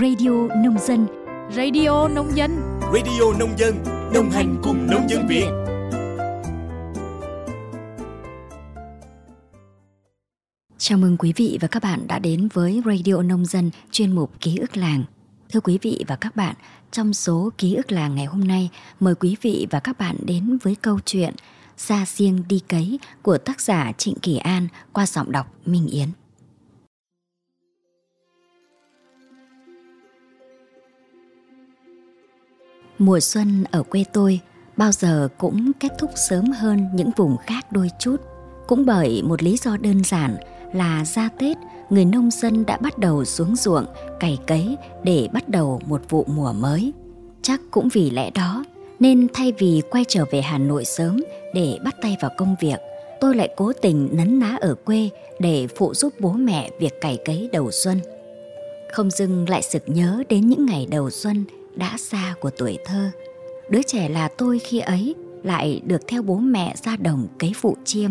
Radio Nông Dân Radio Nông Dân Radio Nông Dân Đồng hành cùng nông dân Việt Chào mừng quý vị và các bạn đã đến với Radio Nông Dân chuyên mục Ký ức làng. Thưa quý vị và các bạn, trong số Ký ức làng ngày hôm nay, mời quý vị và các bạn đến với câu chuyện Ra riêng đi cấy của tác giả Trịnh Kỳ An qua giọng đọc Minh Yến. Mùa xuân ở quê tôi bao giờ cũng kết thúc sớm hơn những vùng khác đôi chút. Cũng bởi một lý do đơn giản là ra Tết, người nông dân đã bắt đầu xuống ruộng, cày cấy để bắt đầu một vụ mùa mới. Chắc cũng vì lẽ đó nên thay vì quay trở về Hà Nội sớm để bắt tay vào công việc, tôi lại cố tình nấn ná ở quê để phụ giúp bố mẹ việc cày cấy đầu xuân. Không dưng lại sực nhớ đến những ngày đầu xuân đã xa của tuổi thơ. Đứa trẻ là tôi khi ấy lại được theo bố mẹ ra đồng cấy phụ chiêm.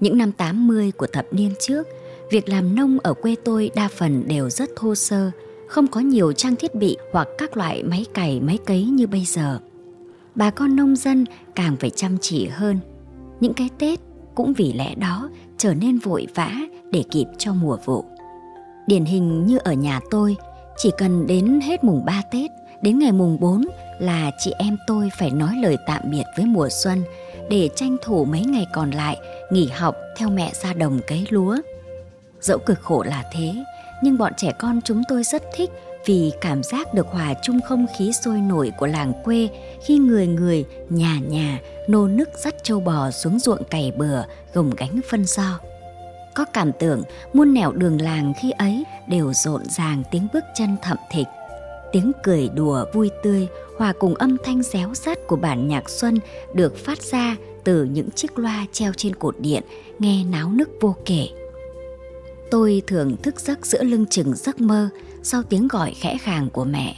Những năm 80 của thập niên trước, việc làm nông ở quê tôi đa phần đều rất thô sơ, không có nhiều trang thiết bị hoặc các loại máy cày máy cấy như bây giờ. Bà con nông dân càng phải chăm chỉ hơn. Những cái Tết cũng vì lẽ đó trở nên vội vã để kịp cho mùa vụ. Điển hình như ở nhà tôi, chỉ cần đến hết mùng 3 Tết, đến ngày mùng 4 là chị em tôi phải nói lời tạm biệt với mùa xuân để tranh thủ mấy ngày còn lại nghỉ học theo mẹ ra đồng cấy lúa. Dẫu cực khổ là thế, nhưng bọn trẻ con chúng tôi rất thích vì cảm giác được hòa chung không khí sôi nổi của làng quê khi người người, nhà nhà nô nức dắt châu bò xuống ruộng cày bừa gồng gánh phân do có cảm tưởng muôn nẻo đường làng khi ấy đều rộn ràng tiếng bước chân thậm thịch. Tiếng cười đùa vui tươi hòa cùng âm thanh réo rắt của bản nhạc xuân được phát ra từ những chiếc loa treo trên cột điện nghe náo nức vô kể. Tôi thường thức giấc giữa lưng chừng giấc mơ sau tiếng gọi khẽ khàng của mẹ.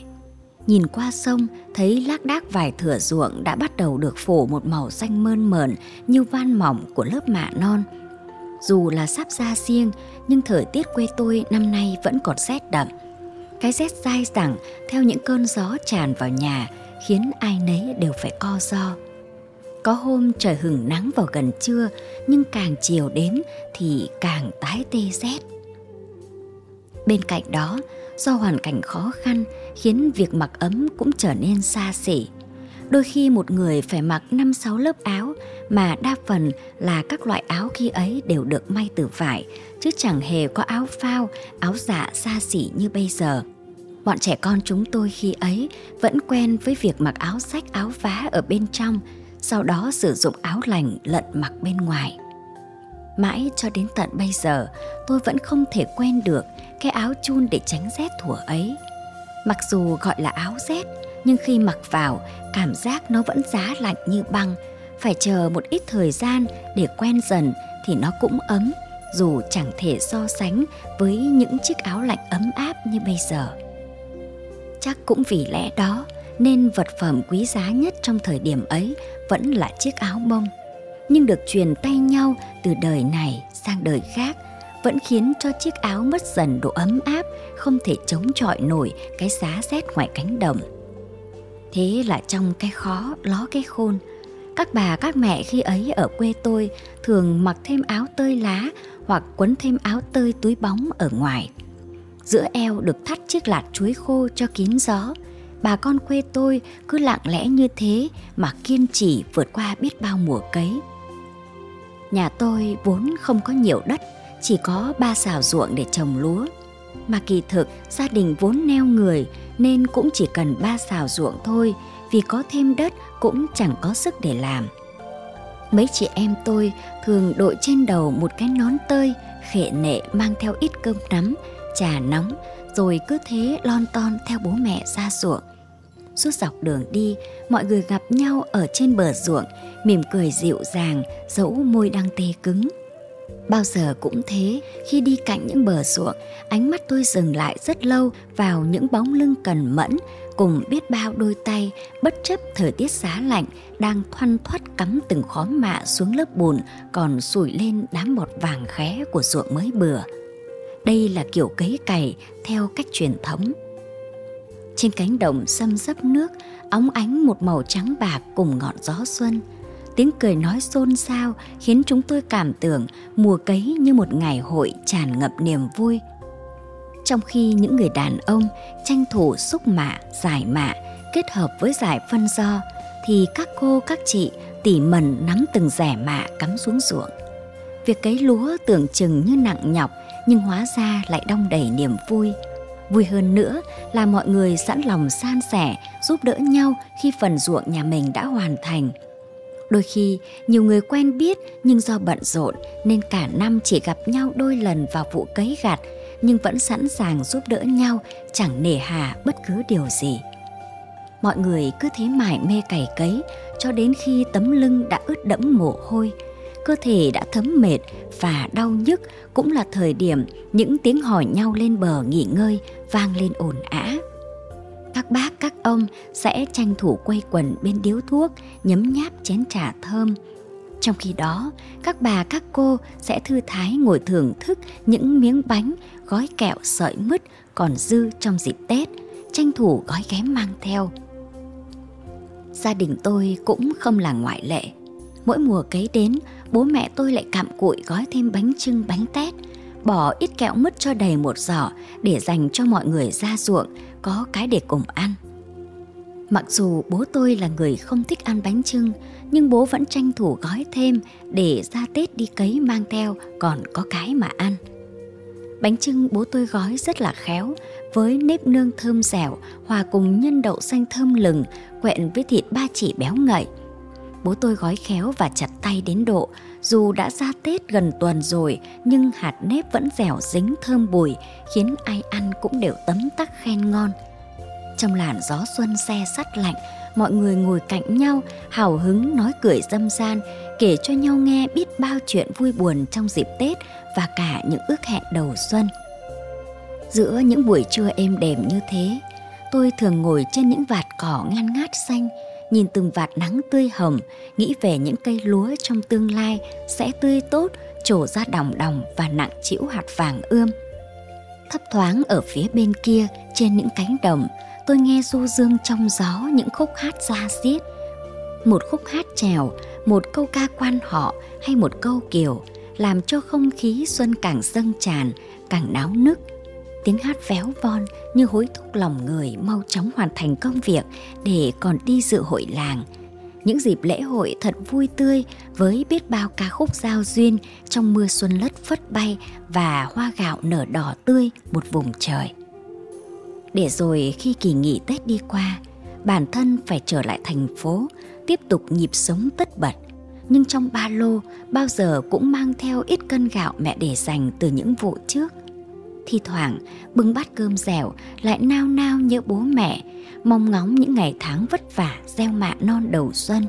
Nhìn qua sông, thấy lác đác vài thửa ruộng đã bắt đầu được phủ một màu xanh mơn mởn như van mỏng của lớp mạ non – dù là sắp ra riêng, nhưng thời tiết quê tôi năm nay vẫn còn rét đậm. Cái rét dai dẳng theo những cơn gió tràn vào nhà khiến ai nấy đều phải co do. Có hôm trời hừng nắng vào gần trưa nhưng càng chiều đến thì càng tái tê rét. Bên cạnh đó, do hoàn cảnh khó khăn khiến việc mặc ấm cũng trở nên xa xỉ. Đôi khi một người phải mặc 5-6 lớp áo mà đa phần là các loại áo khi ấy đều được may từ vải, chứ chẳng hề có áo phao, áo dạ xa xỉ như bây giờ. Bọn trẻ con chúng tôi khi ấy vẫn quen với việc mặc áo sách áo vá ở bên trong, sau đó sử dụng áo lành lận mặc bên ngoài. Mãi cho đến tận bây giờ, tôi vẫn không thể quen được cái áo chun để tránh rét thủa ấy. Mặc dù gọi là áo rét, nhưng khi mặc vào, cảm giác nó vẫn giá lạnh như băng, phải chờ một ít thời gian để quen dần thì nó cũng ấm dù chẳng thể so sánh với những chiếc áo lạnh ấm áp như bây giờ. Chắc cũng vì lẽ đó nên vật phẩm quý giá nhất trong thời điểm ấy vẫn là chiếc áo bông. Nhưng được truyền tay nhau từ đời này sang đời khác vẫn khiến cho chiếc áo mất dần độ ấm áp không thể chống chọi nổi cái giá rét ngoài cánh đồng thế là trong cái khó ló cái khôn các bà các mẹ khi ấy ở quê tôi thường mặc thêm áo tơi lá hoặc quấn thêm áo tơi túi bóng ở ngoài. Giữa eo được thắt chiếc lạt chuối khô cho kín gió. Bà con quê tôi cứ lặng lẽ như thế mà kiên trì vượt qua biết bao mùa cấy. Nhà tôi vốn không có nhiều đất, chỉ có ba xào ruộng để trồng lúa. Mà kỳ thực gia đình vốn neo người nên cũng chỉ cần ba xào ruộng thôi vì có thêm đất cũng chẳng có sức để làm. Mấy chị em tôi thường đội trên đầu một cái nón tơi, khệ nệ mang theo ít cơm nắm, trà nóng, rồi cứ thế lon ton theo bố mẹ ra ruộng. Suốt dọc đường đi, mọi người gặp nhau ở trên bờ ruộng, mỉm cười dịu dàng, dẫu môi đang tê cứng. Bao giờ cũng thế, khi đi cạnh những bờ ruộng, ánh mắt tôi dừng lại rất lâu vào những bóng lưng cần mẫn cùng biết bao đôi tay bất chấp thời tiết giá lạnh đang thoăn thoắt cắm từng khóm mạ xuống lớp bùn còn sủi lên đám bọt vàng khé của ruộng mới bừa. Đây là kiểu cấy cày theo cách truyền thống. Trên cánh đồng xâm dấp nước, óng ánh một màu trắng bạc cùng ngọn gió xuân. Tiếng cười nói xôn xao khiến chúng tôi cảm tưởng mùa cấy như một ngày hội tràn ngập niềm vui. Trong khi những người đàn ông tranh thủ xúc mạ, giải mạ kết hợp với giải phân do, thì các cô các chị tỉ mẩn nắm từng rẻ mạ cắm xuống ruộng. Việc cấy lúa tưởng chừng như nặng nhọc nhưng hóa ra lại đong đầy niềm vui. Vui hơn nữa là mọi người sẵn lòng san sẻ, giúp đỡ nhau khi phần ruộng nhà mình đã hoàn thành. Đôi khi nhiều người quen biết nhưng do bận rộn nên cả năm chỉ gặp nhau đôi lần vào vụ cấy gặt nhưng vẫn sẵn sàng giúp đỡ nhau chẳng nể hà bất cứ điều gì. Mọi người cứ thế mải mê cày cấy cho đến khi tấm lưng đã ướt đẫm mồ hôi, cơ thể đã thấm mệt và đau nhức cũng là thời điểm những tiếng hỏi nhau lên bờ nghỉ ngơi vang lên ồn ào các bác các ông sẽ tranh thủ quay quần bên điếu thuốc, nhấm nháp chén trà thơm. Trong khi đó, các bà các cô sẽ thư thái ngồi thưởng thức những miếng bánh, gói kẹo sợi mứt còn dư trong dịp Tết, tranh thủ gói ghém mang theo. Gia đình tôi cũng không là ngoại lệ. Mỗi mùa cấy đến, bố mẹ tôi lại cạm cụi gói thêm bánh trưng bánh tét, bỏ ít kẹo mứt cho đầy một giỏ để dành cho mọi người ra ruộng, có cái để cùng ăn. Mặc dù bố tôi là người không thích ăn bánh trưng, nhưng bố vẫn tranh thủ gói thêm để ra Tết đi cấy mang theo còn có cái mà ăn. Bánh trưng bố tôi gói rất là khéo, với nếp nương thơm dẻo hòa cùng nhân đậu xanh thơm lừng quẹn với thịt ba chỉ béo ngậy. Bố tôi gói khéo và chặt tay đến độ, dù đã ra Tết gần tuần rồi nhưng hạt nếp vẫn dẻo dính thơm bùi khiến ai ăn cũng đều tấm tắc khen ngon. Trong làn gió xuân xe sắt lạnh, mọi người ngồi cạnh nhau hào hứng nói cười dâm gian kể cho nhau nghe biết bao chuyện vui buồn trong dịp Tết và cả những ước hẹn đầu xuân. Giữa những buổi trưa êm đềm như thế, tôi thường ngồi trên những vạt cỏ ngăn ngát xanh, nhìn từng vạt nắng tươi hồng, nghĩ về những cây lúa trong tương lai sẽ tươi tốt, trổ ra đồng đồng và nặng chịu hạt vàng ươm. Thấp thoáng ở phía bên kia, trên những cánh đồng, tôi nghe du dương trong gió những khúc hát ra xiết. Một khúc hát trèo, một câu ca quan họ hay một câu kiều làm cho không khí xuân càng dâng tràn, càng náo nức, tiếng hát véo von như hối thúc lòng người mau chóng hoàn thành công việc để còn đi dự hội làng. Những dịp lễ hội thật vui tươi với biết bao ca khúc giao duyên trong mưa xuân lất phất bay và hoa gạo nở đỏ tươi một vùng trời. Để rồi khi kỳ nghỉ Tết đi qua, bản thân phải trở lại thành phố, tiếp tục nhịp sống tất bật. Nhưng trong ba lô bao giờ cũng mang theo ít cân gạo mẹ để dành từ những vụ trước – thi thoảng, bưng bát cơm dẻo, lại nao nao nhớ bố mẹ, mong ngóng những ngày tháng vất vả, gieo mạ non đầu xuân.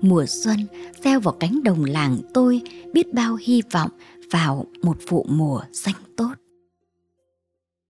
Mùa xuân gieo vào cánh đồng làng tôi, biết bao hy vọng vào một vụ mùa xanh tốt.